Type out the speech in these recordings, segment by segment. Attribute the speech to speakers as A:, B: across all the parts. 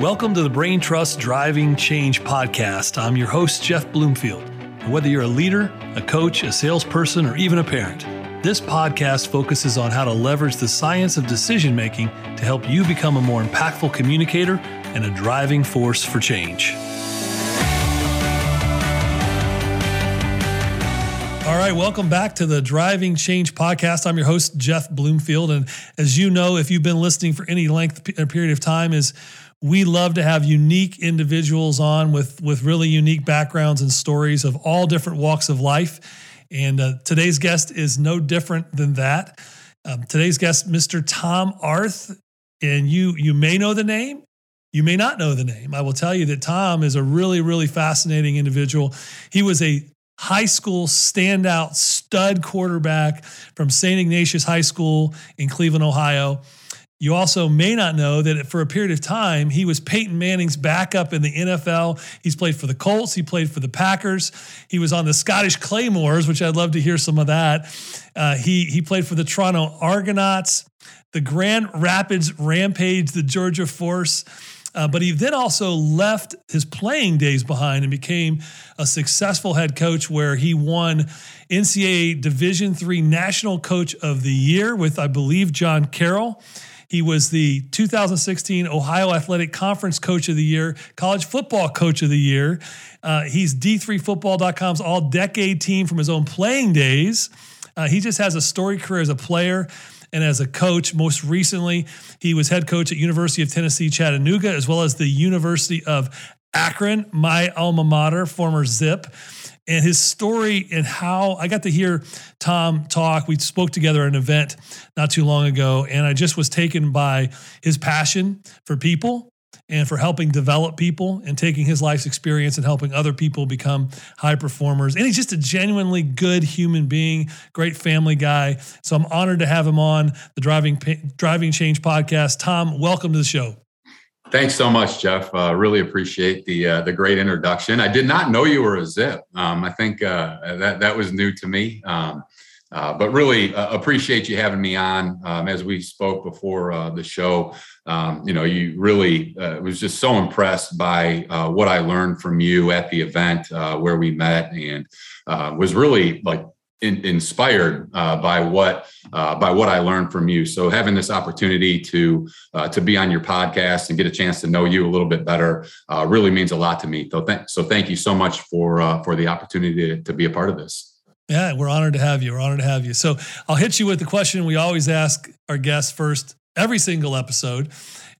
A: Welcome to the Brain Trust Driving Change podcast. I'm your host, Jeff Bloomfield. And whether you're a leader, a coach, a salesperson, or even a parent, this podcast focuses on how to leverage the science of decision making to help you become a more impactful communicator and a driving force for change. All right, welcome back to the Driving Change podcast. I'm your host Jeff Bloomfield, and as you know, if you've been listening for any length period of time, is we love to have unique individuals on with with really unique backgrounds and stories of all different walks of life. And uh, today's guest is no different than that. Um, today's guest, Mr. Tom Arth, and you you may know the name, you may not know the name. I will tell you that Tom is a really really fascinating individual. He was a high school standout stud quarterback from St. Ignatius High School in Cleveland, Ohio. You also may not know that for a period of time, he was Peyton Manning's backup in the NFL. He's played for the Colts, he played for the Packers, he was on the Scottish Claymores, which I'd love to hear some of that. Uh, he, he played for the Toronto Argonauts, the Grand Rapids Rampage, the Georgia Force. Uh, but he then also left his playing days behind and became a successful head coach where he won NCAA Division III National Coach of the Year with, I believe, John Carroll. He was the 2016 Ohio Athletic Conference Coach of the Year, College Football Coach of the Year. Uh, he's D3Football.com's all decade team from his own playing days. Uh, he just has a storied career as a player and as a coach. Most recently, he was head coach at University of Tennessee Chattanooga, as well as the University of Akron, my alma mater, former Zip and his story and how I got to hear Tom talk. We spoke together at an event not too long ago, and I just was taken by his passion for people and for helping develop people and taking his life's experience and helping other people become high performers. And he's just a genuinely good human being, great family guy. So I'm honored to have him on the Driving Driving Change podcast. Tom, welcome to the show.
B: Thanks so much, Jeff. Uh, really appreciate the uh, the great introduction. I did not know you were a Zip. Um, I think uh, that that was new to me. Um, uh, but really uh, appreciate you having me on. Um, as we spoke before uh, the show, um, you know, you really was just so impressed by what I learned from you at the event where we met, and was really like in, inspired uh, by what uh, by what I learned from you. So having this opportunity to uh, to be on your podcast and get a chance to know you a little bit better uh, really means a lot to me. So thank so thank you so much for uh, for the opportunity to, to be a part of this.
A: Yeah, we're honored to have you. We're honored to have you. So I'll hit you with the question we always ask our guests first every single episode.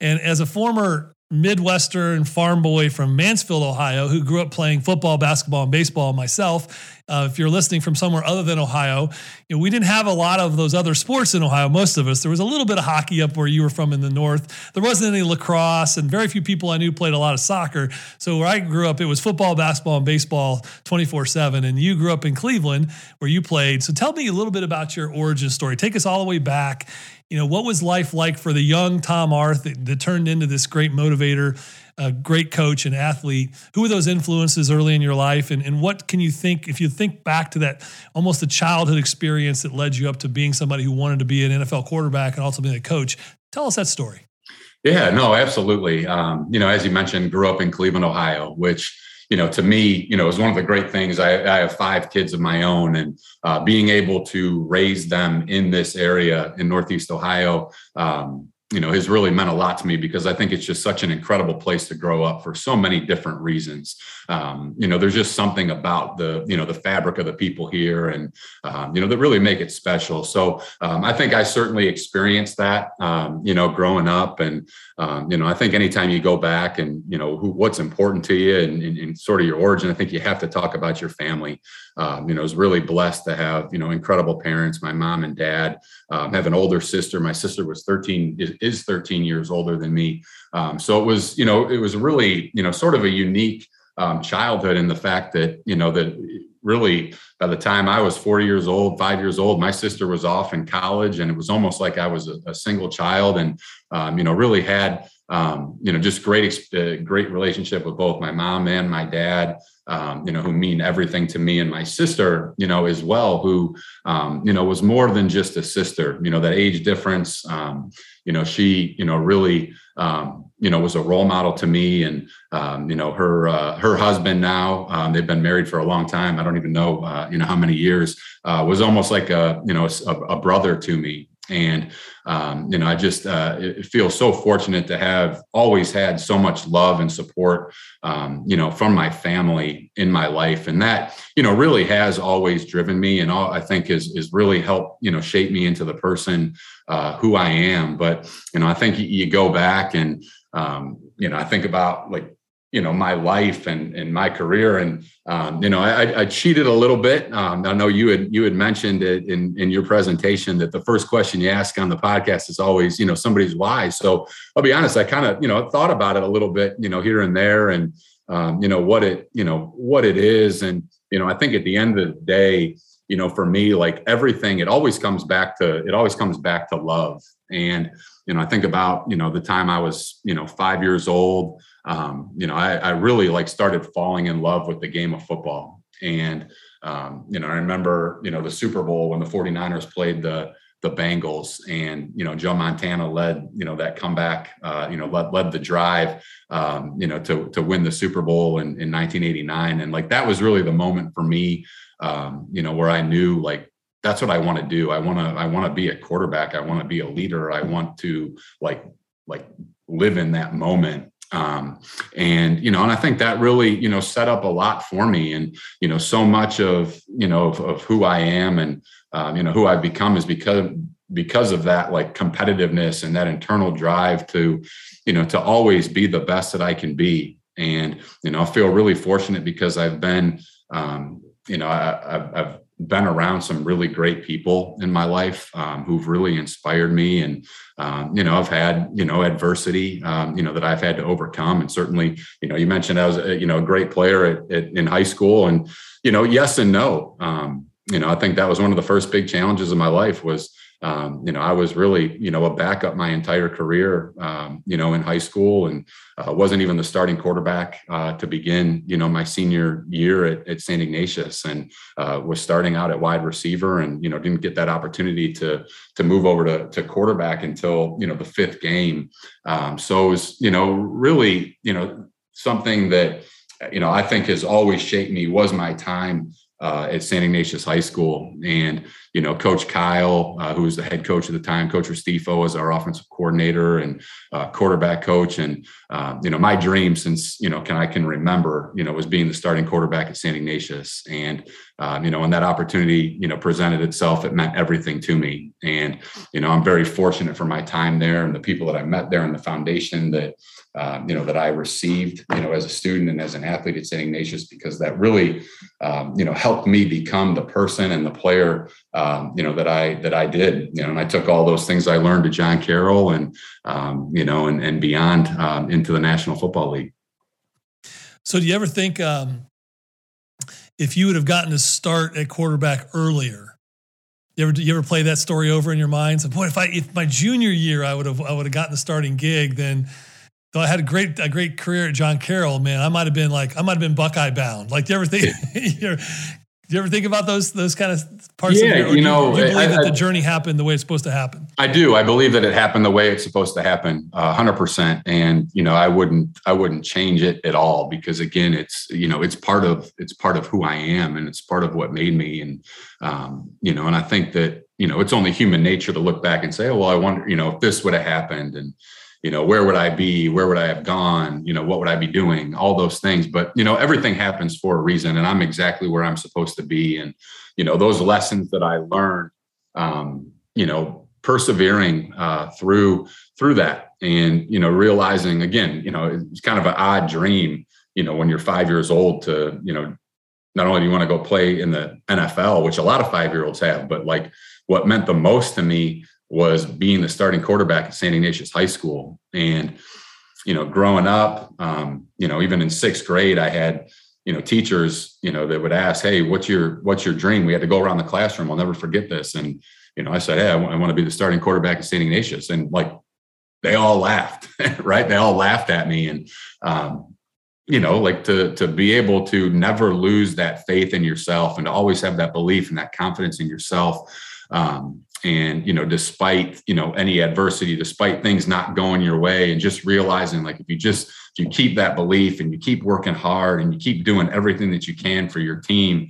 A: And as a former Midwestern farm boy from Mansfield, Ohio, who grew up playing football, basketball, and baseball myself. Uh, if you're listening from somewhere other than Ohio, you know, we didn't have a lot of those other sports in Ohio, most of us. There was a little bit of hockey up where you were from in the north. There wasn't any lacrosse, and very few people I knew played a lot of soccer. So where I grew up, it was football, basketball, and baseball 24 7. And you grew up in Cleveland where you played. So tell me a little bit about your origin story. Take us all the way back you know, what was life like for the young Tom Arth that, that turned into this great motivator, a great coach and athlete? Who were those influences early in your life? And, and what can you think, if you think back to that almost a childhood experience that led you up to being somebody who wanted to be an NFL quarterback and also being a coach? Tell us that story.
B: Yeah, no, absolutely. Um, you know, as you mentioned, grew up in Cleveland, Ohio, which you know, to me, you know, is one of the great things. I, I have five kids of my own, and uh, being able to raise them in this area in Northeast Ohio, um, you know, has really meant a lot to me because I think it's just such an incredible place to grow up for so many different reasons. Um, you know, there's just something about the, you know, the fabric of the people here and, um, you know, that really make it special. So um, I think I certainly experienced that, um, you know, growing up. And, um, you know, I think anytime you go back and, you know, who, what's important to you and, and, and, sort of your origin, I think you have to talk about your family. Um, you know, was really blessed to have, you know, incredible parents. My mom and dad have an older sister. My sister was 13, is, is 13 years older than me. Um, so it was, you know, it was really, you know, sort of a unique um, childhood in the fact that, you know, that really by the time I was 40 years old, five years old, my sister was off in college and it was almost like I was a, a single child and, um, you know, really had, um, you know, just great, uh, great relationship with both my mom and my dad. Um, you know, who mean everything to me and my sister, you know, as well, who, um, you know, was more than just a sister, you know, that age difference, um, you know, she, you know, really, um, you know, was a role model to me and, um, you know, her, uh, her husband now, um, they've been married for a long time. I don't even know, uh, you know, how many years, uh, was almost like a, you know, a, a brother to me. And um, you know, I just uh, feel so fortunate to have always had so much love and support, um, you know, from my family in my life, and that you know really has always driven me, and all I think is is really helped you know shape me into the person uh, who I am. But you know, I think you, go back and um, you know, I think about like you know my life and and my career. And um, you know I, I, cheated a little bit. Um, i know you had you had mentioned it in in your presentation that the first question you ask on the podcast is always you know somebody's why. So i'll be honest i kind of you know thought about it a little bit you know here and there and um, you know what it you know what it is. And you know i think at the end of the day you know for me like everything it always comes back to it always comes back to love and you know i think about you know the time i was you know five years old um, you know, I, I, really like started falling in love with the game of football. And, um, you know, I remember, you know, the Super Bowl when the 49ers played the, the Bengals and, you know, Joe Montana led, you know, that comeback, uh, you know, led, led the drive, um, you know, to, to win the Super Bowl in, in 1989. And like, that was really the moment for me, um, you know, where I knew like, that's what I want to do. I want to, I want to be a quarterback. I want to be a leader. I want to like, like live in that moment um, and you know and i think that really you know set up a lot for me and you know so much of you know of, of who i am and um, you know who i've become is because because of that like competitiveness and that internal drive to you know to always be the best that i can be and you know i feel really fortunate because i've been um, you know I, have been around some really great people in my life um, who've really inspired me and um, you know i've had you know adversity um, you know that i've had to overcome. And certainly you know you mentioned i was a, you know a great player at, at, in high school and you know yes and no. Um, you know i think that was one of the first big challenges of my life was um, you know, I was really, you know, a backup my entire career, um, you know, in high school and uh, wasn't even the starting quarterback uh, to begin, you know, my senior year at, at St. Ignatius and uh, was starting out at wide receiver and, you know, didn't get that opportunity to, to move over to, to quarterback until, you know, the fifth game. Um, so it was, you know, really, you know, something that, you know, I think has always shaped me was my time uh, at St. Ignatius High School. And, you know, Coach Kyle, uh, who was the head coach at the time, Coach Restifo was our offensive coordinator and uh, quarterback coach. And, uh, you know, my dream since, you know, can I can remember, you know, was being the starting quarterback at St. Ignatius. And, um, you know, when that opportunity, you know, presented itself, it meant everything to me. And, you know, I'm very fortunate for my time there and the people that I met there and the foundation that, um, you know, that I received, you know, as a student and as an athlete at St. Ignatius, because that really, um, you know, helped me become the person and the player, um, you know, that I that I did. You know, and I took all those things I learned to John Carroll and, um, you know, and and beyond um, into the National Football League.
A: So, do you ever think um, if you would have gotten to start at quarterback earlier? You ever, you ever play that story over in your mind? So, boy, if I if my junior year I would have I would have gotten the starting gig, then though I had a great a great career at John Carroll, man, I might have been like I might have been Buckeye bound. Like, do you ever think? do you ever think about those those kind of parts?
B: Yeah,
A: of
B: you know,
A: do you, believe I, that I, the journey happened the way it's supposed to happen?
B: I do. I believe that it happened the way it's supposed to happen, hundred uh, percent. And you know, I wouldn't I wouldn't change it at all because again, it's you know, it's part of it's part of who I am and it's part of what made me. And um, you know, and I think that you know, it's only human nature to look back and say, oh, well, I wonder, you know, if this would have happened and you know where would i be? Where would i have gone? You know what would i be doing? All those things. But you know everything happens for a reason and i'm exactly where i'm supposed to be. And you know those lessons that i learned um, you know persevering uh, through through that and you know realizing again you know it's kind of an odd dream you know when you're five years old to you know not only do you want to go play in the nfl which a lot of five year olds have but like what meant the most to me was being the starting quarterback at St. Ignatius High School. And, you know, growing up, um, you know, even in sixth grade, I had, you know, teachers, you know, that would ask, Hey, what's your, what's your dream? We had to go around the classroom. I'll never forget this. And, you know, I said, Hey, I want, to be the starting quarterback at St. Ignatius. And like, they all laughed, right? They all laughed at me. And, um, you know, like to to be able to never lose that faith in yourself and to always have that belief and that confidence in yourself. Um, and you know, despite you know any adversity, despite things not going your way, and just realizing like if you just if you keep that belief and you keep working hard and you keep doing everything that you can for your team,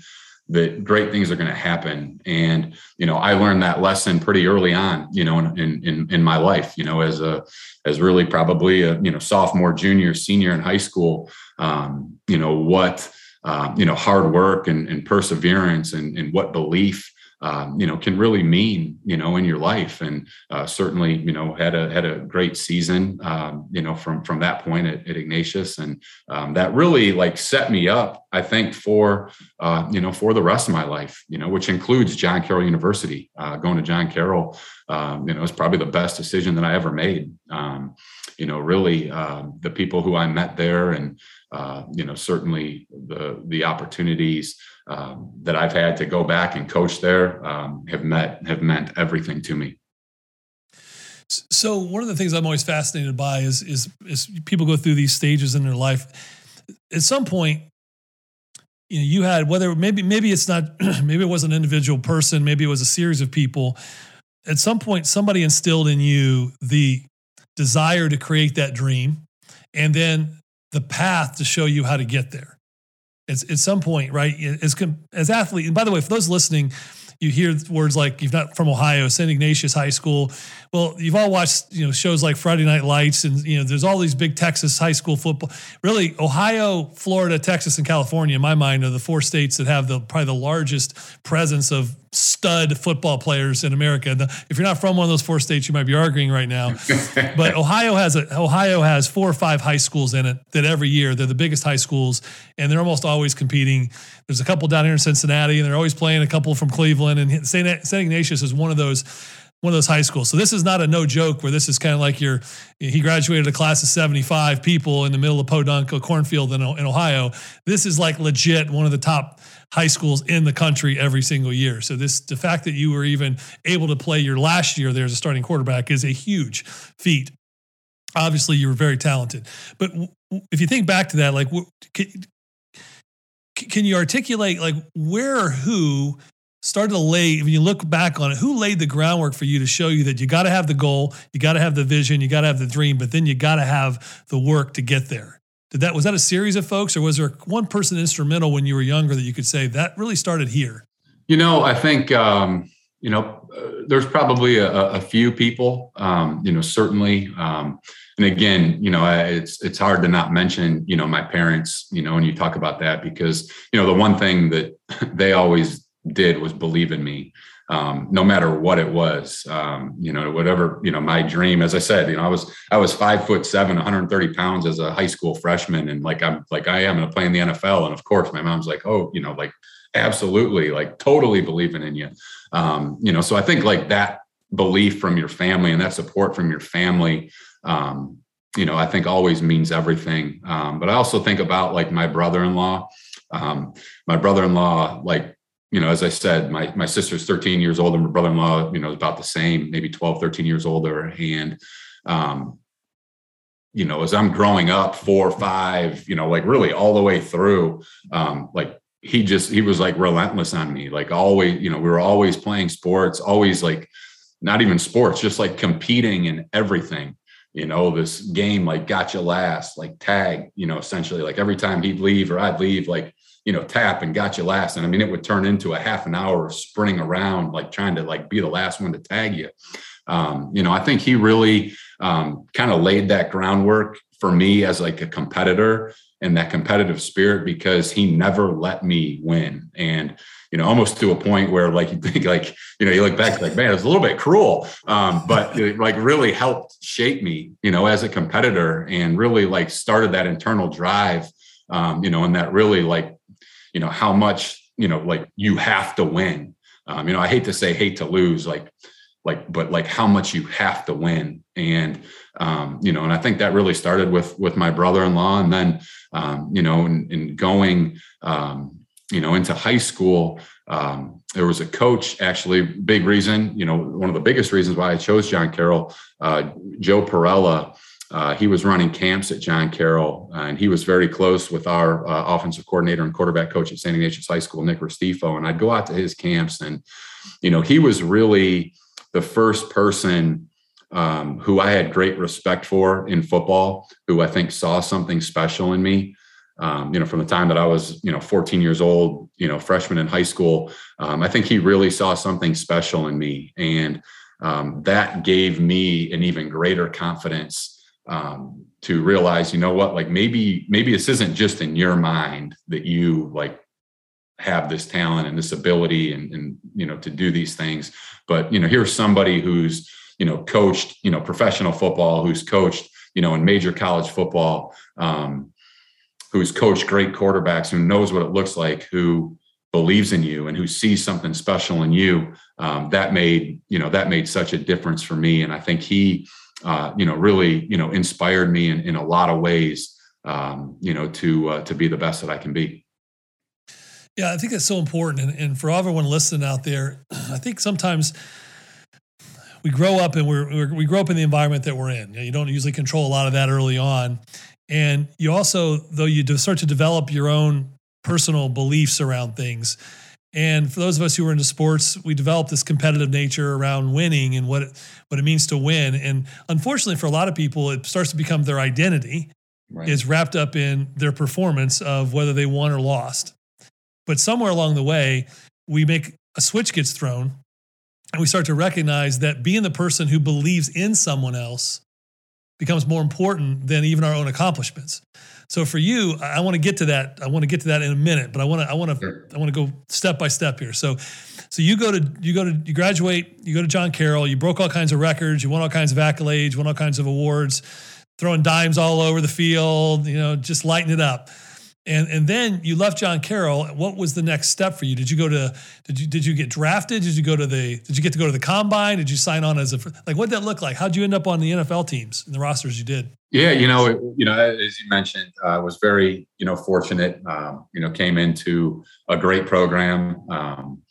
B: that great things are going to happen. And you know, I learned that lesson pretty early on. You know, in in in my life. You know, as a as really probably a you know sophomore, junior, senior in high school. Um, you know what. Uh, you know, hard work and, and perseverance and, and what belief um, you know can really mean you know in your life. And uh, certainly you know had a had a great season um, you know from from that point at, at Ignatius. And um, that really like set me up I think for uh, you know for the rest of my life you know which includes John Carroll University. Uh, going to John Carroll um, you know it's probably the best decision that I ever made. Um, you know really um, the people who I met there and uh, you know certainly the the opportunities um, that I've had to go back and coach there um, have met have meant everything to me.
A: So one of the things I'm always fascinated by is is is people go through these stages in their life. At some point, you know, you had whether maybe maybe it's not maybe it was an individual person, maybe it was a series of people. At some point, somebody instilled in you the desire to create that dream, and then the path to show you how to get there it's, at some point, right? As as athlete, and by the way, for those listening, you hear words like you've not from Ohio, St. Ignatius High School. Well, you've all watched you know shows like Friday Night Lights, and you know there's all these big Texas high school football. Really, Ohio, Florida, Texas, and California, in my mind, are the four states that have the probably the largest presence of stud football players in America. The, if you're not from one of those four states, you might be arguing right now. but Ohio has a Ohio has four or five high schools in it that every year they're the biggest high schools, and they're almost always competing. There's a couple down here in Cincinnati, and they're always playing a couple from Cleveland. And St. St. Ignatius is one of those one of those high schools. So this is not a no joke where this is kind of like your he graduated a class of 75 people in the middle of Podunk, a cornfield in, in Ohio. This is like legit one of the top high schools in the country every single year. So this the fact that you were even able to play your last year there as a starting quarterback is a huge feat. Obviously, you were very talented, but if you think back to that, like, can, can you articulate like where or who started to lay when you look back on it who laid the groundwork for you to show you that you got to have the goal you got to have the vision you got to have the dream but then you got to have the work to get there did that was that a series of folks, or was there one person instrumental when you were younger that you could say that really started here?
B: You know, I think um, you know uh, there's probably a, a few people. Um, you know, certainly. Um, and again, you know, it's it's hard to not mention you know my parents. You know, when you talk about that because you know the one thing that they always did was believe in me um, no matter what it was. Um, you know, whatever you know, my dream. As I said, you know, I was I was five foot seven, 130 pounds as a high school freshman, and like I'm like I am going to play in the NFL. And of course, my mom's like, oh, you know, like absolutely, like totally believing in you. Um, you know, so I think like that belief from your family and that support from your family. Um, you know, I think always means everything. Um, but I also think about like my brother-in-law. Um, my brother-in-law, like you know, as I said, my my sister's 13 years old and my brother-in-law, you know, is about the same, maybe 12, 13 years older. And um, you know, as I'm growing up, four or five, you know, like really all the way through, um, like he just he was like relentless on me. Like always, you know, we were always playing sports, always like not even sports, just like competing in everything. You know, this game like gotcha last, like tag, you know, essentially like every time he'd leave or I'd leave, like you know, tap and got you last. And I mean, it would turn into a half an hour of sprinting around, like trying to like be the last one to tag you. Um, you know, I think he really um, kind of laid that groundwork for me as like a competitor and that competitive spirit because he never let me win. And, you know, almost to a point where like you think like, you know, you look back like, man, it's a little bit cruel. Um, but it like really helped shape me, you know, as a competitor and really like started that internal drive, um, you know, and that really like you know how much you know like you have to win. Um, you know i hate to say hate to lose like like but like how much you have to win. And um, you know and i think that really started with with my brother-in-law and then um, you know in, in going um, you know into high school um, there was a coach actually big reason you know one of the biggest reasons why i chose john carroll uh, joe perella uh, he was running camps at John Carroll, and he was very close with our uh, offensive coordinator and quarterback coach at St. Ignatius High School, Nick Restifo. And I'd go out to his camps, and you know, he was really the first person um, who I had great respect for in football, who I think saw something special in me. Um, you know, from the time that I was, you know, 14 years old, you know, freshman in high school, um, I think he really saw something special in me, and um, that gave me an even greater confidence um, to realize, you know what, like maybe maybe this isn't just in your mind that you like have this talent and this ability and, and you know to do these things, but you know here's somebody who's you know coached you know professional football, who's coached you know in major college football, um, who's coached great quarterbacks, who knows what it looks like, who believes in you and who sees something special in you um, that made you know that made such a difference for me. And i think he uh, you know, really, you know, inspired me in, in a lot of ways, um, you know, to uh, to be the best that I can be.
A: Yeah, I think that's so important, and, and for everyone listening out there, I think sometimes we grow up and we're, we grow up in the environment that we're in. You, know, you don't usually control a lot of that early on, and you also, though, you start to develop your own personal beliefs around things and for those of us who are into sports, we develop this competitive nature around winning and what it, what it means to win. And unfortunately, for a lot of people, it starts to become their identity right. is wrapped up in their performance of whether they won or lost. But somewhere along the way, we make a switch gets thrown, and we start to recognize that being the person who believes in someone else becomes more important than even our own accomplishments. So for you, I want to get to that. I want to get to that in a minute, but I want to I want to sure. I want to go step by step here. So so you go to you go to you graduate, you go to John Carroll, you broke all kinds of records, you won all kinds of accolades, you won all kinds of awards, throwing dimes all over the field, you know, just lighting it up. And and then you left John Carroll. What was the next step for you? Did you go to did you did you get drafted? Did you go to the did you get to go to the combine? Did you sign on as a like what did that look like? How'd you end up on the NFL teams and the rosters you did?
B: Yeah, you know, you know, as you mentioned, I uh, was very you know fortunate. Um, you know, came into a great program. Um,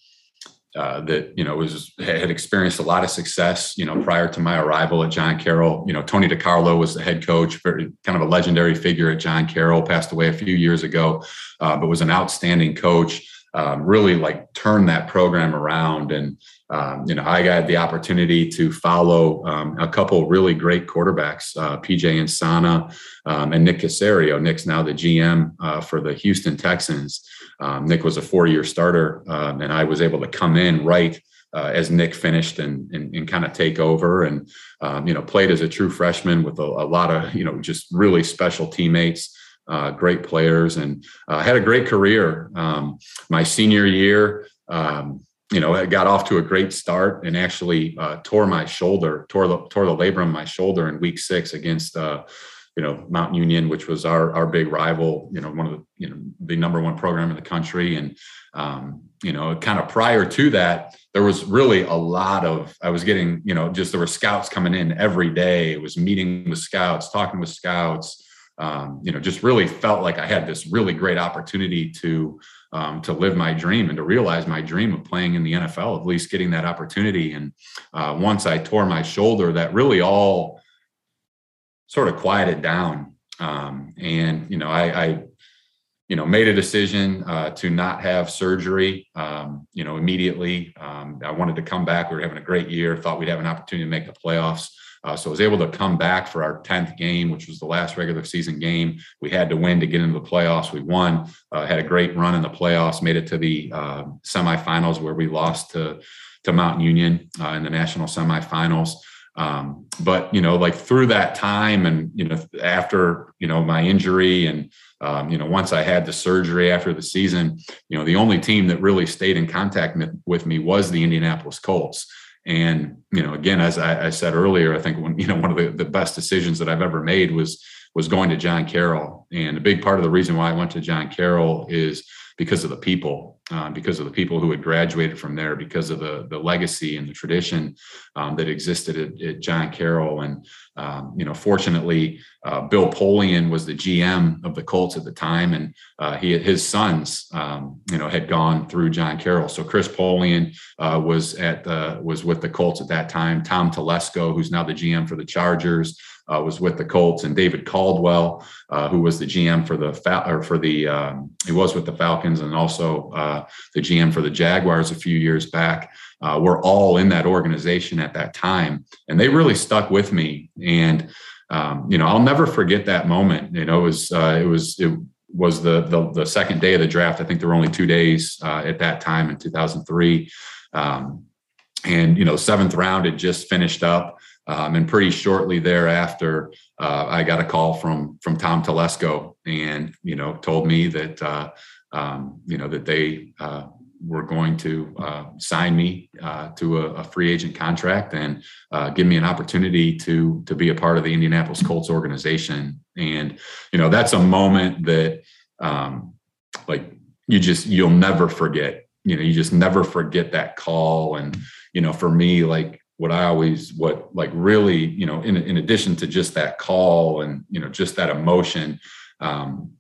B: uh, that you know was had experienced a lot of success you know prior to my arrival at John Carroll. You know Tony DeCarlo was the head coach, kind of a legendary figure at John Carroll. Passed away a few years ago, uh, but was an outstanding coach. Um, really like turned that program around, and um, you know I got the opportunity to follow um, a couple really great quarterbacks, uh, PJ Insana um, and Nick Caserio. Nick's now the GM uh, for the Houston Texans. Um, Nick was a four-year starter, um, and I was able to come in right uh, as Nick finished and and, and kind of take over, and um, you know played as a true freshman with a, a, lot of you know just really special teammates. Uh, great players and uh, had a great career. Um, my senior year, um, you know, I got off to a great start and actually uh, tore my shoulder, tore the tore the labrum my shoulder in week six against uh, you know Mount Union, which was our our big rival. You know, one of the you know the number one program in the country, and um, you know, kind of prior to that, there was really a lot of I was getting you know just there were scouts coming in every day. It was meeting with scouts, talking with scouts. Um, you know, just really felt like I had this really great opportunity to um, to live my dream and to realize my dream of playing in the NFL, at least getting that opportunity. And uh, once I tore my shoulder, that really all sort of quieted down. Um, and you know, I, I, you know, made a decision uh, to not have surgery. Um, you know, immediately. Um, I wanted to come back. We were having a great year. Thought we'd have an opportunity to make the playoffs. Uh, so I was able to come back for our 10th game, which was the last regular season game. We had to win to get into the playoffs. We won, uh, had a great run in the playoffs, made it to the uh, semifinals where we lost to, to Mount Union uh, in the national semifinals. Um, but you know, like through that time, and you know, after you know my injury, and um, you know, once I had the surgery after the season, you know, the only team that really stayed in contact with me was the Indianapolis Colts. And you know, again, as I, I said earlier, I think when you know one of the, the best decisions that I've ever made was was going to John Carroll. And a big part of the reason why I went to John Carroll is because of the people, uh, because of the people who had graduated from there, because of the the legacy and the tradition um, that existed at, at, John Carroll. And um, you know, fortunately, uh, Bill Polian was the GM of the Colts at the time, and uh, he his sons, um, you know, had gone through John Carroll. So Chris Polian uh, was at the was with the Colts at that time. Tom Telesco, who's now the GM for the Chargers. Uh, was with the Colts, and David Caldwell, uh, who was the GM for the Fal- or for the um, he was with the Falcons and also uh, the GM for the Jaguars a few years back. Uh, were all in that organization at that time, and they really stuck with me. And um, you know, I'll never forget that moment. You know, it was uh, it was it was the, the, the second day of the draft. I think there were only two days uh, at that time in 2003. Um, and you know, seventh round had just finished up, um, and pretty shortly thereafter, uh, I got a call from from Tom Telesco, and you know, told me that uh, um, you know that they uh, were going to uh, sign me uh, to a, a, free agent contract and uh, give me an opportunity to to be a part of the Indianapolis Colts organization. And you know, that's a moment that um, like you just you'll never forget. You know, you just never forget that call. And you know, for me, like what I always what like really you know, in in addition to just that call and you know just that emotion. Um,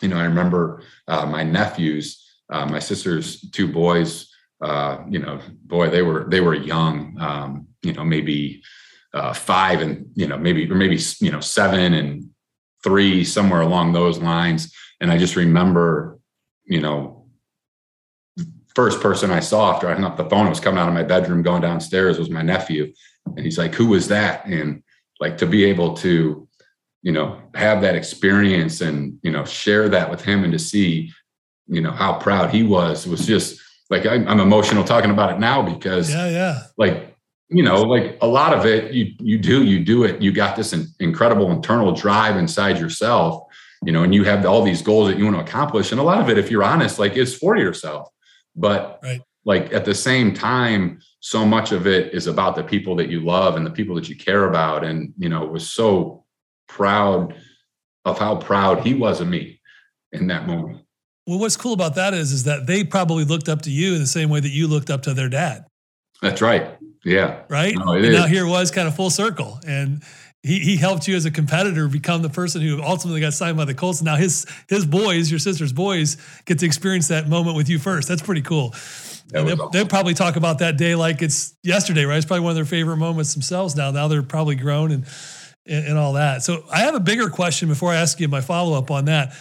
B: you know, I remember uh, my nephews uh, my sister's two boys, uh, you know, boy, they were they were young, um, you know, maybe uh, five and you know maybe or maybe you know seven and three somewhere along those lines. And I just remember, you know, first person I saw after I hung up the phone I was coming out of my bedroom going downstairs was my nephew, and he's like, "Who was that?" And like to be able to you know have that experience and you know share that with him and to see you know how proud he was was just like I, am emotional talking about it now because
A: yeah yeah.
B: like you know like a lot of it you you do you do it. You got this incredible internal drive inside yourself you know and you have all these goals that you want to accomplish. And a lot of it if you're honest like is for yourself but right. like at the same time so much of it is about the people that you love and the people that you care about and you know was so proud of how proud he was of me in that moment
A: well, what's cool about that is, is that they probably looked up to you in the same way that you looked up to their dad.
B: That's right. Yeah.
A: Right. No, now here was kind of full circle, and he he helped you as a competitor become the person who ultimately got signed by the Colts. Now his his boys, your sister's boys, get to experience that moment with you first. That's pretty cool. That they'll, awesome. they'll, probably talk about that day like it's yesterday, right? It's probably one of their favorite moments themselves now. Now they're probably grown and, and, and all that. So I have a bigger question before I ask you my follow up on that.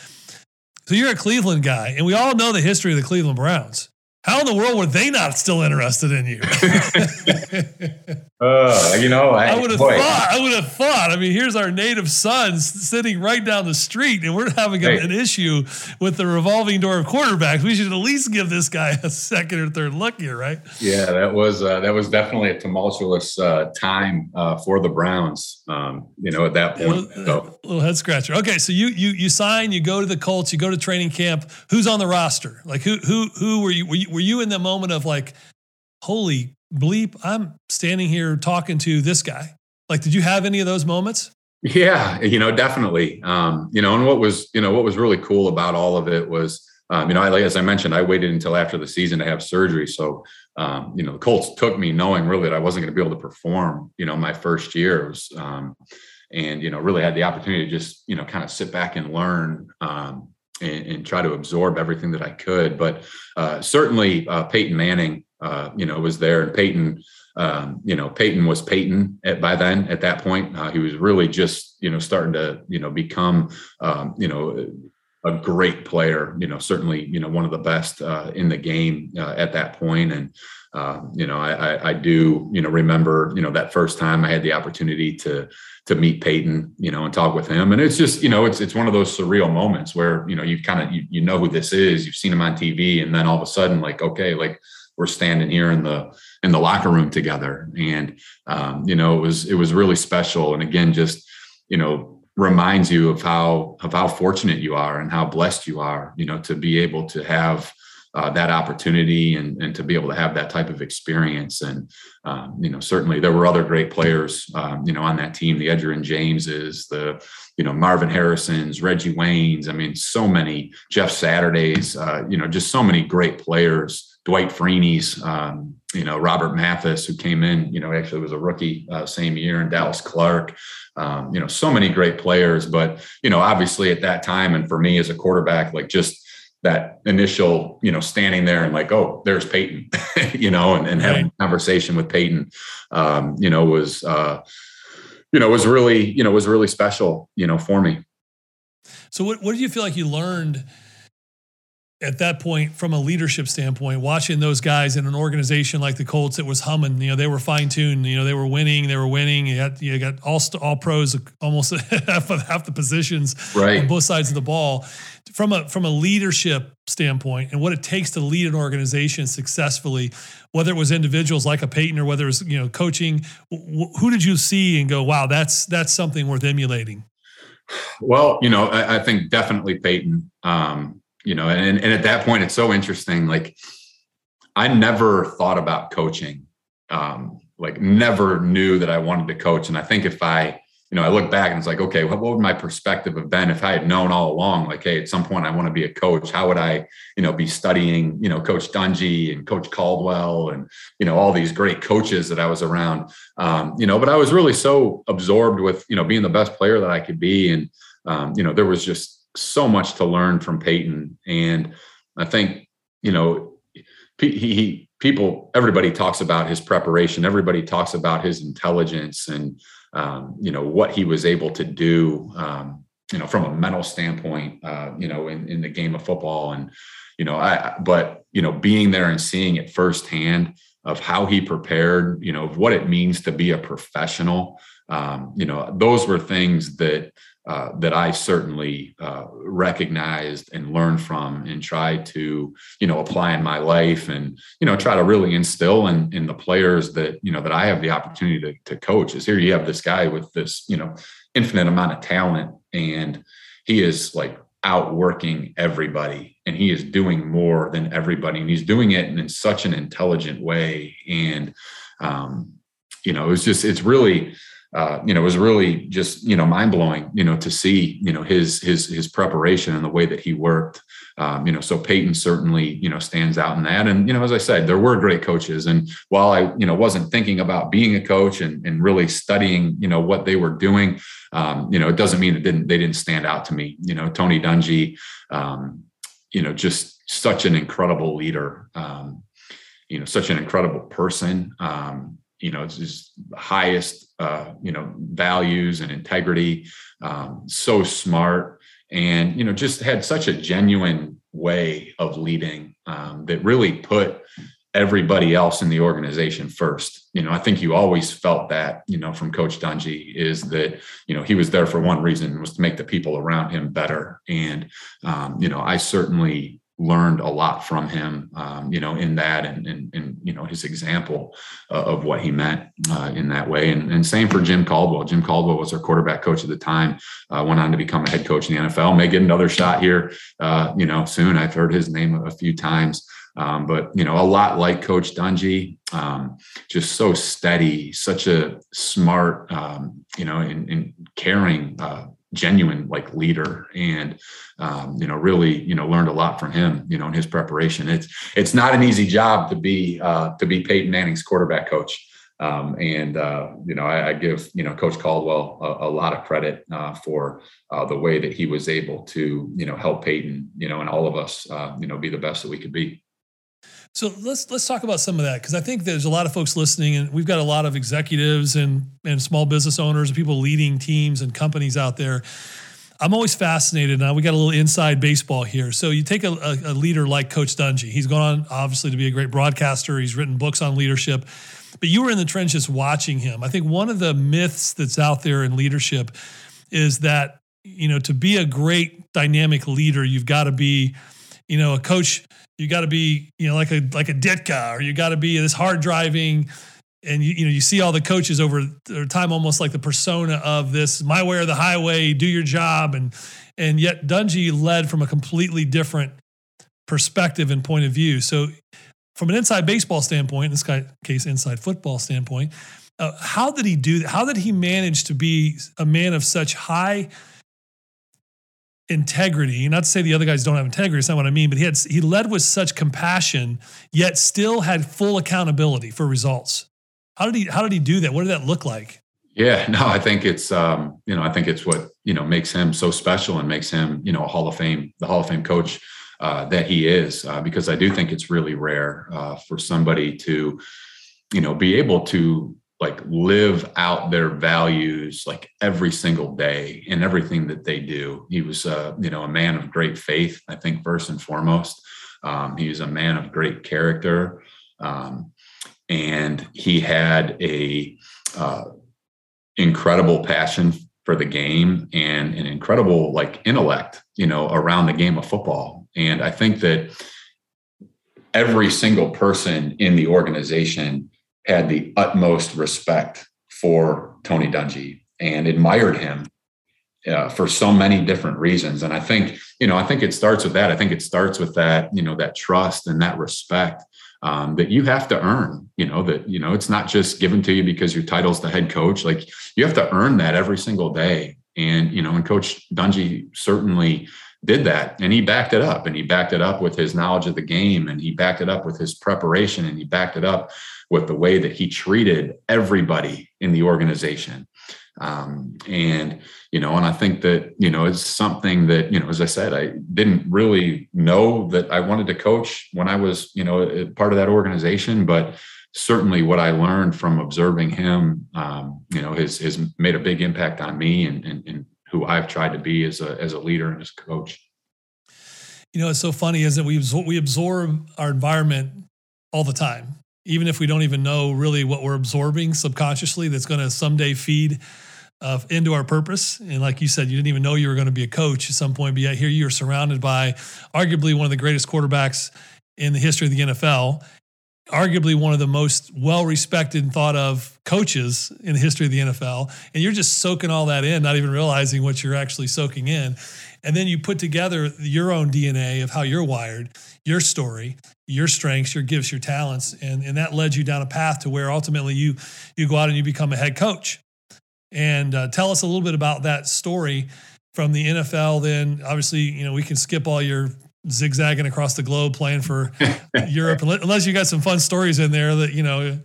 A: So you're a Cleveland guy, and we all know the history of the Cleveland Browns. How in the world were they not still interested in you?
B: uh, you know, I,
A: I would have thought. I would have thought. I mean, here's our native son sitting right down the street, and we're having hey. an issue with the revolving door of quarterbacks. We should at least give this guy a second or third look here, right?
B: Yeah, that was uh, that was definitely a tumultuous uh, time uh, for the Browns. Um, you know, at that point,
A: a little, so. little head scratcher. Okay, so you you you sign, you go to the Colts, you go to training camp. Who's on the roster? Like who who who were you? Were you, were you in the moment of like, holy bleep, I'm standing here talking to this guy? Like, did you have any of those moments?
B: Yeah, you know, definitely. Um, you know, and what was, you know, what was really cool about all of it was, um, you know, I, as I mentioned, I waited until after the season to have surgery. So, um, you know, the Colts took me knowing really that I wasn't going to be able to perform, you know, my first year um, and, you know, really had the opportunity to just, you know, kind of sit back and learn, um, and, and, try to absorb everything that I could. But uh, certainly, uh, Peyton Manning, uh, you know, was there, and Peyton, um, you know, Peyton was Peyton at, by then. At that point, uh, he was really just, you know, starting to, you know, become, um, you know, a great player. You know, certainly, you know, one of the best uh, in the game uh, at that point. and. you know, I, I do, you know, remember, you know, that first time I had the opportunity to, to meet Peyton, you know, and talk with him. And it's just, you know, it's it's one of those surreal moments where, you know, you kind of you, you know who this is, you've seen him on TV, and then all of a sudden, like, okay, like we're standing here in the in the locker room together. And um, you know, it was it was really special. And again, just, you know, reminds you of how of how fortunate you are and how blessed you are, you know, to be able to have uh, that opportunity and, and to be able to have that type of experience. And, um, you know, certainly there were other great players, um, you know, on that team, the Edgerrin Jameses, the, you know, Marvin Harrison's, Reggie Wayne's. I mean, so many Jeff Saturdays, uh, you know, just so many great players, Dwight Freeney's, um, you know, Robert Mathis, who came in, you know, actually was a rookie uh, same year, and Dallas Clark, um, you know, so many great players. But, you know, obviously at that time, and for me as a quarterback, like just, that initial, you know, standing there and like, oh, there's Peyton, you know, and, and having a conversation with Peyton, um, you know, was, uh, you know, was really, you know, was really special, you know, for me.
A: So what, what do you feel like you learned at that point from a leadership standpoint, watching those guys in an organization like the Colts, it was humming, you know, they were fine tuned, you know, they were winning, they were winning. You, had, you got all, all pros, almost half of half the positions
B: right.
A: on both sides of the ball from a, from a leadership standpoint and what it takes to lead an organization successfully, whether it was individuals like a Peyton or whether it was, you know, coaching, who did you see and go, wow, that's, that's something worth emulating?
B: Well, you know, I, I think definitely Peyton. Um, you know, and and at that point, it's so interesting. Like, I never thought about coaching. Um, like, never knew that I wanted to coach. And I think if I, you know, I look back and it's like, okay, what, what would my perspective have been if I had known all along, like, hey, at some point I want to be a coach? How would I, you know, be studying, you know, Coach Dungy and Coach Caldwell and you know all these great coaches that I was around, um, you know, but I was really so absorbed with you know being the best player that I could be, and um, you know, there was just so much to learn from Peyton. And I think, you know, he, he people, everybody talks about his preparation. Everybody talks about his intelligence and, um, you know, what he was able to do, um, you know, from a mental standpoint, uh, you know, in, in the game of football. And, you know, I, but, you know, being there and seeing it firsthand of how he prepared, you know, of what it means to be a professional, um, you know, those were things that, uh, that I certainly uh, recognized and learned from and tried to, you know, apply in my life and, you know, try to really instill in, in the players that, you know, that I have the opportunity to, to coach is here you have this guy with this, you know, infinite amount of talent and he is like outworking everybody and he is doing more than everybody and he's doing it in, in such an intelligent way. And, um, you know, it's just, it's really, uh, you know, it was really just you know mind blowing, you know, to see you know his his his preparation and the way that he worked. Um, you know, so Peyton certainly you know stands out in that. And you know, as I said, there were great coaches. And while I you know wasn't thinking about being a coach and and really studying you know what they were doing, um, you know, it doesn't mean it didn't they didn't stand out to me. You know, Tony Dungy, um, you know, just such an incredible leader. Um, you know, such an incredible person. You know, his highest, uh, you know, values and integrity. Um, so smart, and you know, just had such a genuine way of leading um, that really put everybody else in the organization first. You know, I think you always felt that, you know, from Coach Dungy is that, you know, he was there for one reason was to make the people around him better. And, um, you know, I certainly learned a lot from him, um, you know, in that and, and, and, you know, his example uh, of what he meant uh, in that way. And, and same for Jim Caldwell. Jim Caldwell was our quarterback coach at the time, uh, went on to become a head coach in the NFL, may get another shot here, uh, you know, soon. I've heard his name a few times. Um, but you know, a lot like Coach Dungy, um, just so steady, such a smart, um, you know, and, and caring uh, genuine like leader. And um, you know really you know learned a lot from him you know in his preparation. It's it's not an easy job to be uh, to be Peyton Manning's quarterback coach. Um, and uh, you know I, I, give you know Coach Caldwell a, a lot of credit uh, for uh, the way that he was able to you know help Peyton you know and all of us uh, you know be the best that we could be.
A: So let's let's talk about some of that because I think there's a lot of folks listening, and we've got a lot of executives and and small business owners and people leading teams and companies out there. I'm always fascinated. Now we got a little inside baseball here. So you take a, a, a leader like Coach Dungy. He's gone on obviously to be a great broadcaster. He's written books on leadership, but you were in the trenches watching him. I think one of the myths that's out there in leadership is that you know to be a great dynamic leader, you've got to be you know a coach you got to be you know like a like a Ditka or you got to be this hard driving and you, you know you see all the coaches over time almost like the persona of this my way or the highway do your job. And and yet Dungy led from a completely different perspective and point of view. So from an inside baseball standpoint in this case inside football standpoint uh, how did he do how did he manage to be a man of such high integrity. Not to say the other guys don't have integrity. That's not what I mean. But he had he led with such compassion, yet still had full accountability for results. How did he How did he do that? What did that look like?
B: Yeah, no, I think it's um, you know I think it's what you know makes him so special and makes him you know a Hall of Fame the Hall of Fame coach uh, that he is uh, because I do think it's really rare uh, for somebody to you know be able to like live out their values like every single day in everything that they do. He was, uh, you know, a man of great faith. I think first and foremost, um, he was a man of great character, um, and he had a uh, incredible passion for the game and an incredible like intellect, you know, around the game of football. And I think that every single person in the organization had the utmost respect for Tony Dungy and admired him uh, for so many different reasons. And I think, you know, I think it starts with that. I think it starts with that, you know, that trust and that respect um, that you have to earn, you know, that, you know, it's not just given to you because your title's the head coach. Like you have to earn that every single day. And, you know, and Coach Dungy certainly did that and he backed it up and he backed it up with his knowledge of the game and he backed it up with his preparation and he backed it up with the way that he treated everybody in the organization. Um, and you know and i think that you know it's something that you know as i said i didn't really know that i wanted to coach when i was you know part of that organization but certainly what i learned from observing him um, you know has, has made a big impact on me and, and, and who I've tried to be as a as a leader and as a coach.
A: You know, it's so funny is that we we absorb our environment all the time, even if we don't even know really what we're absorbing subconsciously. That's going to someday feed uh, into our purpose. And like you said, you didn't even know you were going to be a coach at some point, but yet here you are surrounded by arguably one of the greatest quarterbacks in the history of the NFL arguably one of the most well respected and thought of coaches in the history of the NFL. And you're just soaking all that in, not even realizing what you're actually soaking in. And then you put together your own DNA of how you're wired, your story, your strengths, your gifts, your talents. And, and that led you down a path to where ultimately you, you go out and you become a head coach. And uh, tell us a little bit about that story from the NFL. Then, obviously, you know, we can skip all your zigzagging across the globe playing for Europe, unless you got some fun stories in there that you know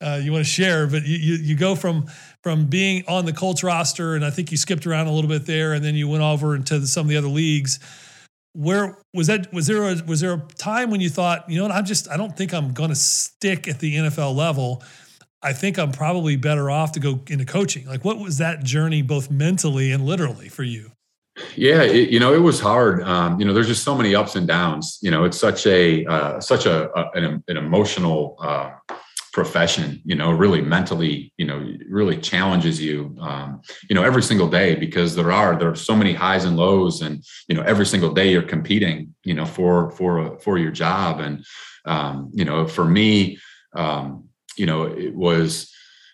A: uh, you want to share. But you, you, you go from from being on the Colts roster, and I think you skipped around a little bit there, and then you went over into some of the other leagues. Where was that? Was there a, was there a time when you thought, you know, what, I'm just I don't think I'm going to stick at the NFL level. I think I'm probably better off to go into coaching. Like, what was that journey, both mentally and literally, for you?
B: Yeah, it, you know, it was hard. Um, you know, there's just so many ups and downs. You know, it's such a uh, such a, a an, an, emotional uh, profession. You know, really mentally, you know, really challenges you. Um, you know, every single day because there are there are so many highs and lows, and you know, every single day you're competing. You know, for for for your job, and um, you know, for me, um, you know, it was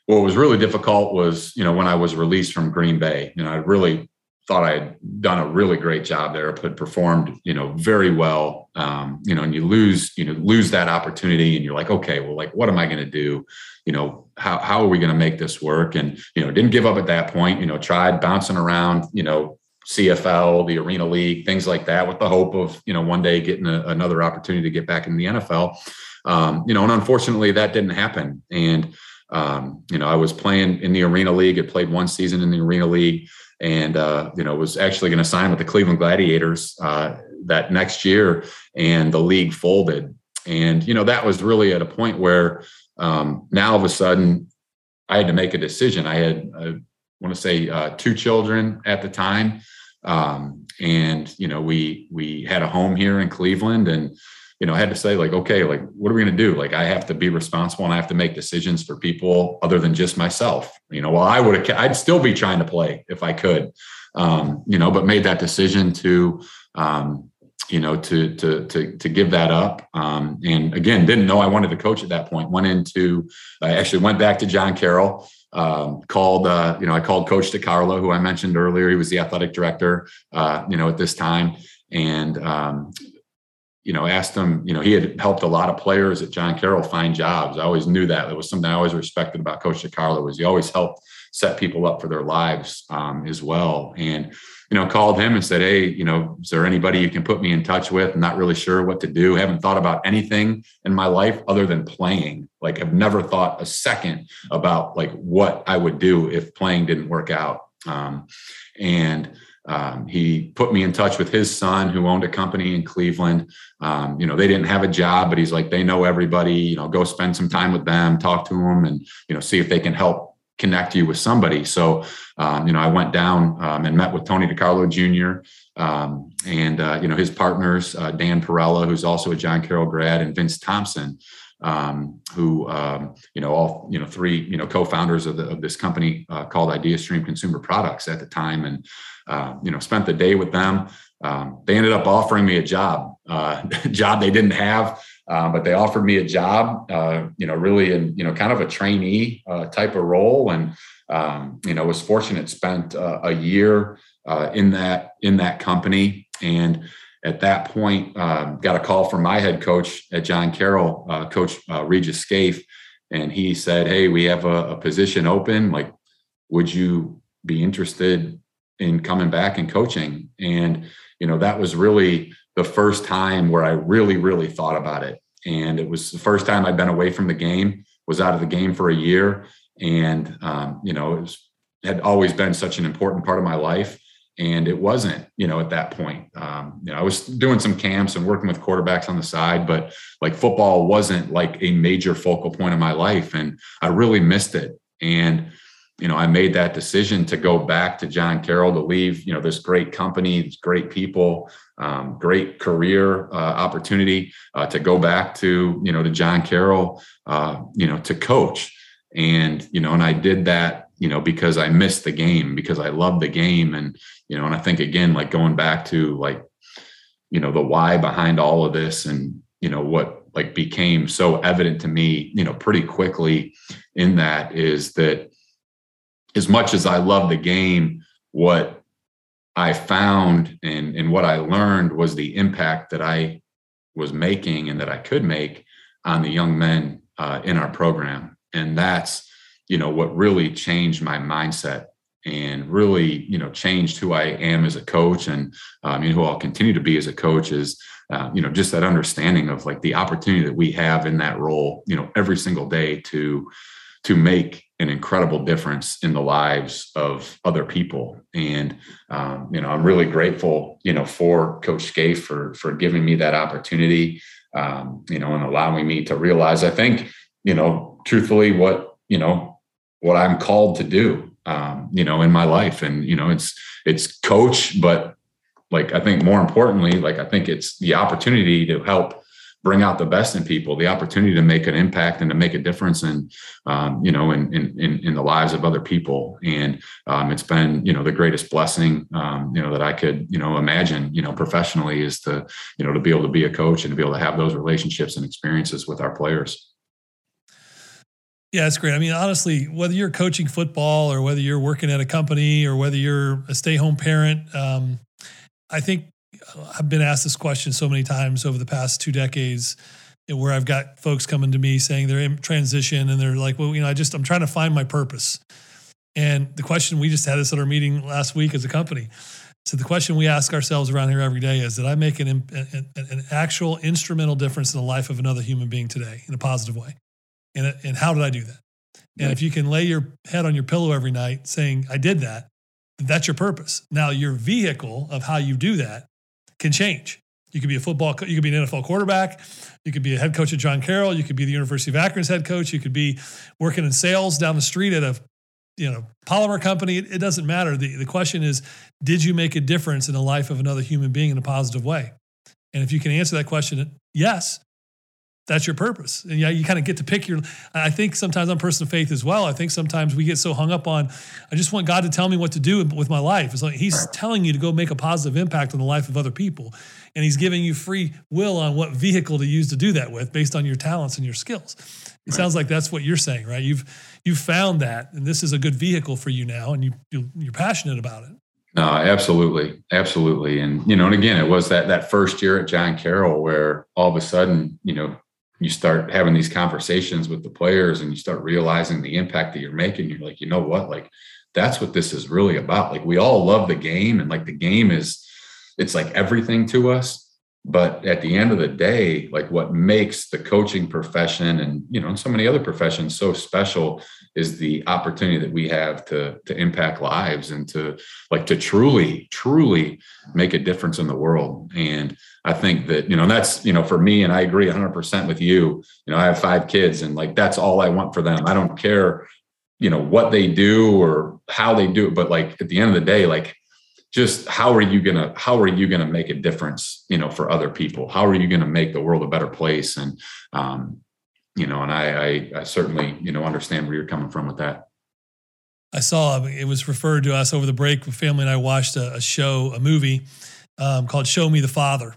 B: what was really difficult was you know when I was released from Green Bay. You know, I really thought I had done a really great job there, but performed, you know, very well. Um, you know, and you lose, you know, lose that opportunity, and you're like, okay, well, like, what am I going to do? You know, how how are we going to make this work? And you know, didn't give up at that point. You know, tried bouncing around. You know, CFL, the Arena League, things like that, with the hope of you know one day getting a, another opportunity to get back in the NFL. Um, you know, and unfortunately, that didn't happen. And um, you know, I was playing in the Arena League. I played one season in the Arena League and uh, you know was actually going to sign with the Cleveland Gladiators uh, that next year, and the league folded. And you know that was really at a point where um, now all of a sudden I had to make a decision. I had I want to say uh, two children at the time, um, and you know we we had a home here in Cleveland, and you know, I had to say like, okay, like, what are we going to do? Like, I have to be responsible and I have to make decisions for people other than just myself. You know, well, I would have, I'd still be trying to play if I could, um, you know, but made that decision to, um, you know, to to to to give that up. Um, and again, didn't know I wanted to coach at that point. Went into, I actually went back to John Carroll. Um, called, uh, you know, I called Coach DeCarlo, who I mentioned earlier. He was the athletic director, uh, you know, at this time, and um, you know, asked him, you know, he had helped a lot of players at John Carroll find jobs. I always knew that. It was something I always respected about Coach DeCarlo was he always helped set people up for their lives um, as well. And, you know, called him and said, Hey, you know, is there anybody you can put me in touch with? I'm not really sure what to do. Haven't thought about anything in my life other than playing. Like I've never thought a second about like what I would do if playing didn't work out. Um, and um, he put me in touch with his son who owned a company in Cleveland. Um, you know, they didn't have a job, but he's like, they know everybody, you know, go spend some time with them, talk to them and, you know, see if they can help connect you with somebody. So, um, you know, I went down um, and met with Tony DeCarlo Jr. Um, and, uh, you know, his partners, uh, Dan Perella, who's also a John Carroll grad and Vince Thompson um, who um, you know all you know three you know co-founders of, the, of this company uh, called IdeaStream Consumer Products at the time, and uh, you know spent the day with them. Um, they ended up offering me a job, uh, job they didn't have, uh, but they offered me a job. Uh, you know, really in you know kind of a trainee uh, type of role, and um, you know was fortunate spent a year in that in that company and at that point, um, got a call from my head coach at John Carroll, uh, Coach uh, Regis Scafe, and he said, "Hey, we have a, a, position open. Like, would you be interested in coming back and coaching?" And you know, that was really the first time where I really, really thought about it. And it was the first time I'd been away from the game, was out of the game for a year, and um, you know, it was had always been such an important part of my life. And it wasn't you know at that point. Um, you know i was doing some camps and working with quarterbacks on the side but like football wasn't like a major focal point of my life. And i really missed it. And you know i made that decision to go back to john carroll to leave you know this great company these great people um, great career uh, opportunity uh, to go back to you know to john carroll uh, you know to coach and you know and i did that you know, because I missed the game, because I love the game. And, you know, and I think again, like going back to like, you know, the why behind all of this and, you know, what like became so evident to me, you know, pretty quickly in that is that as much as I love the game, what I found and, and what I learned was the impact that I was making and that I could make on the young men uh, in our program. And that's, you know what really changed my mindset and really you know changed who I am as a coach and um, you know who I'll continue to be as a coach is uh, you know just that understanding of like the opportunity that we have in that role you know every single day to to make an incredible difference in the lives of other people and um, you know i'm really grateful you know for coach Scafe for for giving me that opportunity um, you know and allowing me to realize i think you know truthfully what you know what I'm called to do, um, you know, in my life. And, you know, it's, it's coach, but like, I think more importantly, like, I think it's the opportunity to help bring out the best in people, the opportunity to make an impact and to make a difference in, um, you know, in, in, in, the lives of other people. And um, it's been, you know, the greatest blessing, um, you know, that I could, you know, imagine, you know, professionally is to, you know, to be able to be a coach and to be able to have those relationships and experiences with our players.
A: Yeah, it's great. I mean, honestly, whether you're coaching football or whether you're working at a company or whether you're a stay-home parent, um, I think I've been asked this question so many times over the past two decades, where I've got folks coming to me saying they're in transition and they're like, "Well, you know, I just I'm trying to find my purpose." And the question we just had this at our meeting last week as a company. So the question we ask ourselves around here every day is: Did I make an, an, an actual instrumental difference in the life of another human being today in a positive way? And, and how did I do that? And if you can lay your head on your pillow every night saying, I did that, that's your purpose. Now, your vehicle of how you do that can change. You could be a football, you could be an NFL quarterback, you could be a head coach at John Carroll, you could be the University of Akron's head coach, you could be working in sales down the street at a you know polymer company. It, it doesn't matter. The, the question is, did you make a difference in the life of another human being in a positive way? And if you can answer that question, yes, that's your purpose. And yeah, you kind of get to pick your. I think sometimes I'm a person of faith as well. I think sometimes we get so hung up on, I just want God to tell me what to do with my life. It's like He's telling you to go make a positive impact on the life of other people, and He's giving you free will on what vehicle to use to do that with, based on your talents and your skills. It right. sounds like that's what you're saying, right? You've you've found that, and this is a good vehicle for you now, and you you're passionate about it.
B: No, absolutely, absolutely, and you know, and again, it was that that first year at John Carroll where all of a sudden, you know, you start having these conversations with the players and you start realizing the impact that you're making you're like you know what? Like that's what this is really about. Like we all love the game and like the game is it's like everything to us but at the end of the day like what makes the coaching profession and you know and so many other professions so special is the opportunity that we have to to impact lives and to like to truly truly make a difference in the world. And i think that you know that's you know for me and i agree 100% with you you know i have five kids and like that's all i want for them. I don't care you know what they do or how they do it but like at the end of the day like just how are you gonna how are you gonna make a difference you know for other people how are you gonna make the world a better place and um, you know and I, I i certainly you know understand where you're coming from with that
A: i saw it was referred to us over the break family and i watched a, a show a movie um, called show me the father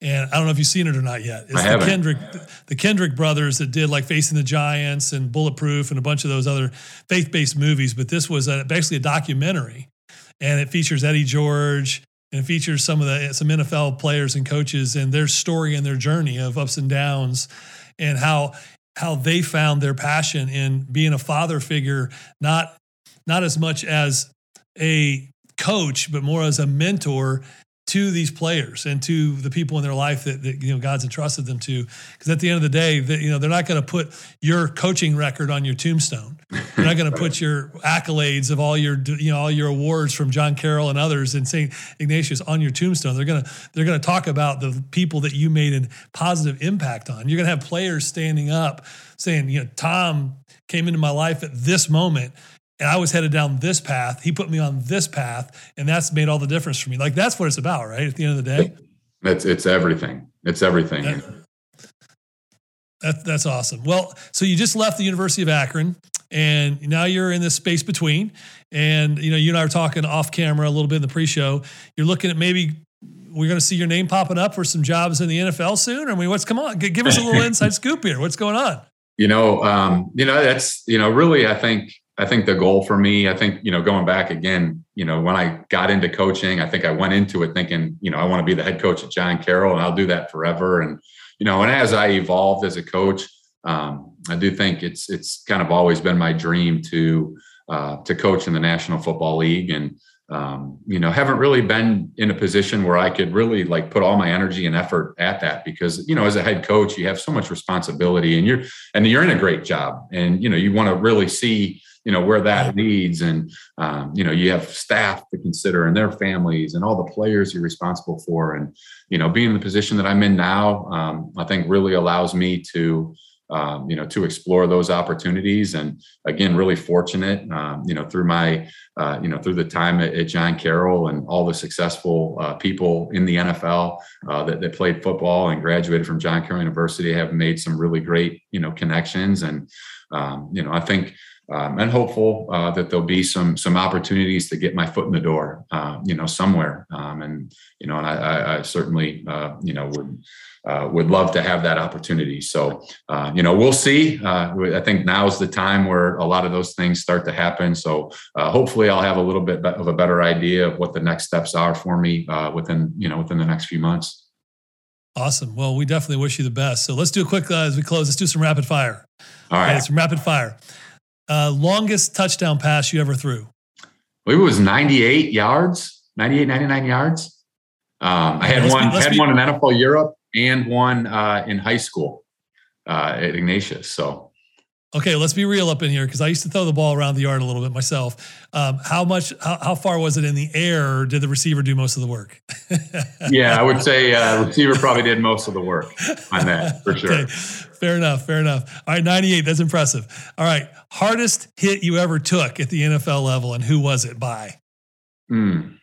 A: and I don't know if you've seen it or not yet. It's
B: I
A: the Kendrick, the Kendrick brothers that did like Facing the Giants and Bulletproof and a bunch of those other faith-based movies. But this was a, basically a documentary and it features Eddie George and it features some of the some NFL players and coaches and their story and their journey of ups and downs and how how they found their passion in being a father figure not not as much as a coach but more as a mentor to these players and to the people in their life that, that you know God's entrusted them to. Because at the end of the day, that you know they're not going to put your coaching record on your tombstone. They're not going to put your accolades of all your you know all your awards from John Carroll and others and St. Ignatius on your tombstone. They're gonna they're gonna talk about the people that you made a positive impact on. You're gonna have players standing up saying, you know, Tom came into my life at this moment and I was headed down this path. He put me on this path, and that's made all the difference for me. Like that's what it's about, right? At the end of the day,
B: it's it's everything. It's everything.
A: That, that, that's awesome. Well, so you just left the University of Akron, and now you're in this space between. And you know, you and I were talking off camera a little bit in the pre-show. You're looking at maybe we're going to see your name popping up for some jobs in the NFL soon. I mean, what's come on? Give us a little inside scoop here. What's going on?
B: You know, um, you know that's you know really I think I think the goal for me, I think, you know, going back again, you know, when I got into coaching, I think I went into it thinking, you know, I want to be the head coach at John Carroll and I'll do that forever. And, you know, and as I evolved as a coach, um, I do think it's it's kind of always been my dream to uh, to coach in the National Football League, and um, you know, haven't really been in a position where I could really like put all my energy and effort at that because you know, as a head coach, you have so much responsibility, and you're and you're in a great job, and you know, you want to really see you know where that leads. And um, you know you have staff to consider and their families and all the players you're responsible for. And you know being in the position that i'm in now um, i think really allows me to um, you know to explore those opportunities. And again really fortunate um, you know through my uh, you know through the time at, at, john carroll and all the successful uh, people in the nfl uh, that, that played football and graduated from john carroll university have made some really great you know connections. And um, you know i think um, and hopeful uh, that there'll be some some opportunities to get my foot in the door, uh, you know, somewhere. Um, and you know, and I, I certainly, uh, you know, would uh, would love to have that opportunity. So, uh, you know, we'll see. Uh, I think now is the time where a lot of those things start to happen. So, hopefully, I'll have a little bit of a better idea of what the next steps are for me within you know within the next few months.
A: Awesome. Well, we definitely wish you the best. So let's do a quick as we close. Let's do some rapid fire.
B: All right,
A: okay, some rapid fire. Uh, longest touchdown pass you ever threw?
B: I believe it was 98 yards, 98, 99 yards. Um, I had let's one, be, had be, one in NFL Europe and one uh, in high school uh, at Ignatius. So
A: Okay, let's be real up in here because I used to throw the ball around the yard a little bit myself. Um, how much? How, how, far was it in the air? did the receiver do most of the work?
B: yeah, I would say uh, receiver probably did most of the work on that for sure. Okay.
A: Fair enough. Fair enough. All right, ninety-eight. That's impressive. All right, hardest hit you ever took at the NFL level, and who was it by?
B: Hmm.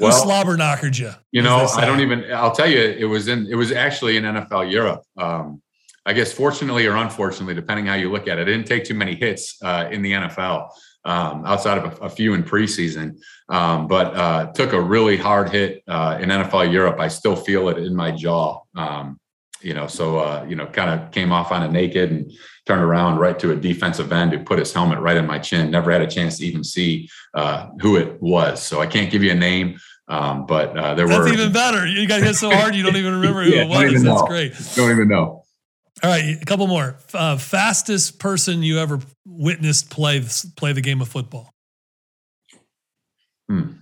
A: Well, Who slobber knockered you?
B: You know, I don't even. I'll tell you, it was in. It was actually in NFL Europe. Um, I guess fortunately or unfortunately, depending how you look at it, it didn't take too many hits uh, in the NFL um, outside of a, a, few in preseason, um, but uh, took a really hard hit uh, in NFL Europe. I still feel it in my jaw. Um, you know, so uh, you know, kind of came off on a naked and turned around right to a defensive end who put his helmet right in my chin. Never had a chance to even see uh, who it was, so I can't give you a name. Um, but uh, there
A: That's
B: were.
A: That's even better. You got hit so hard you don't even remember who yeah, it was. That's
B: know.
A: great.
B: Don't even know.
A: All right, a couple more. Uh, fastest person you ever witnessed play play the game of football.
B: Hmm.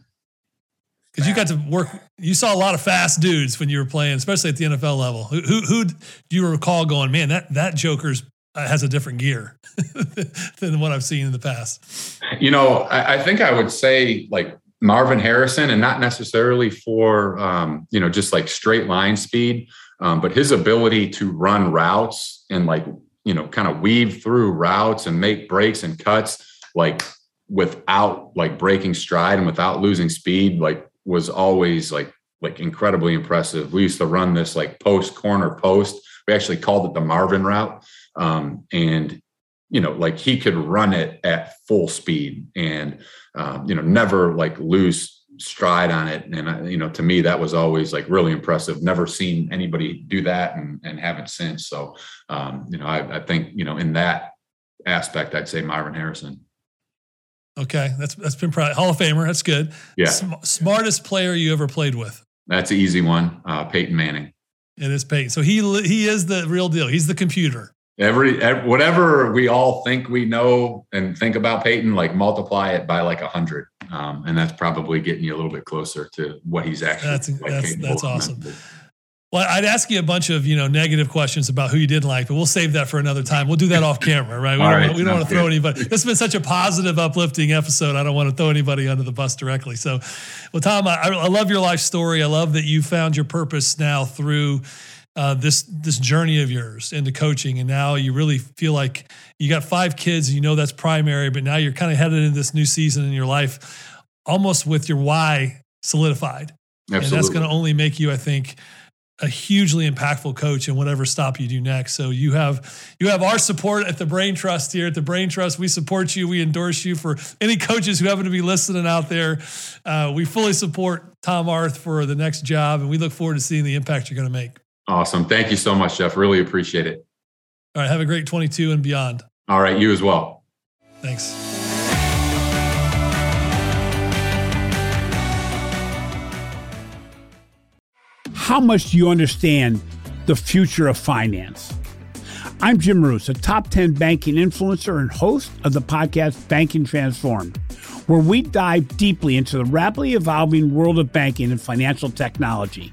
A: Because you got to work, you saw a lot of fast dudes when you were playing, especially at the NFL level. Who, who, who do you recall going, man, that, that Joker's uh, has a different gear than what I've seen in the past?
B: You know, I, I, think I would say like Marvin Harrison, and not necessarily for, um, you know, just like straight line speed, um, but his ability to run routes and like, you know, kind of weave through routes and make breaks and cuts, like without like breaking stride and without losing speed, like was always like like incredibly impressive. We used to run this like post corner post. We actually called it the Marvin route. Um, and you know, like he could run it at full speed and um, you know, never like lose stride on it. And you know, to me, that was always like really impressive. Never seen anybody do that and, and haven't since. So um, you know, I, I think, you know, in that aspect, I'd say Marvin Harrison.
A: Okay, that's that's been probably Hall of Famer. That's good.
B: Yeah.
A: Sm- smartest player you ever played with?
B: That's an easy one. Uh, Peyton Manning.
A: It is Peyton. So he he is the real deal. He's the computer.
B: Every, every whatever we all think we know and think about Peyton, like multiply it by like a hundred, um, and that's probably getting you a little bit closer to what he's actually.
A: That's
B: like
A: that's that's awesome. Well, I'd ask you a bunch of you know negative questions about who you didn't like, but we'll save that for another time. We'll do that off camera, right? We
B: All
A: don't,
B: right,
A: want, we don't want to throw anybody. This has been such a positive, uplifting episode. I don't want to throw anybody under the bus directly. So, well, Tom, I, I love your life story. I love that you found your purpose now through uh, this this journey of yours into coaching, and now you really feel like you got five kids. And you know that's primary, but now you're kind of headed into this new season in your life, almost with your why solidified,
B: Absolutely.
A: and that's going to only make you, I think a hugely impactful coach in whatever stop you do next. So you have you have our support at the Brain Trust here. At the Brain Trust, we support you. We endorse you for any coaches who happen to be listening out there. Uh, we fully support Tom Arth for the next job, and we look forward to seeing the impact you're going to make.
B: Awesome. Thank you so much, Jeff. Really appreciate it.
A: All right, have a great 22 and beyond.
B: All right, you as well.
A: Thanks.
C: How much do you understand the future of finance? I'm Jim Marous, a top 10 banking influencer and host of the podcast Banking Transformed, where we dive deeply into the rapidly evolving world of banking and financial technology.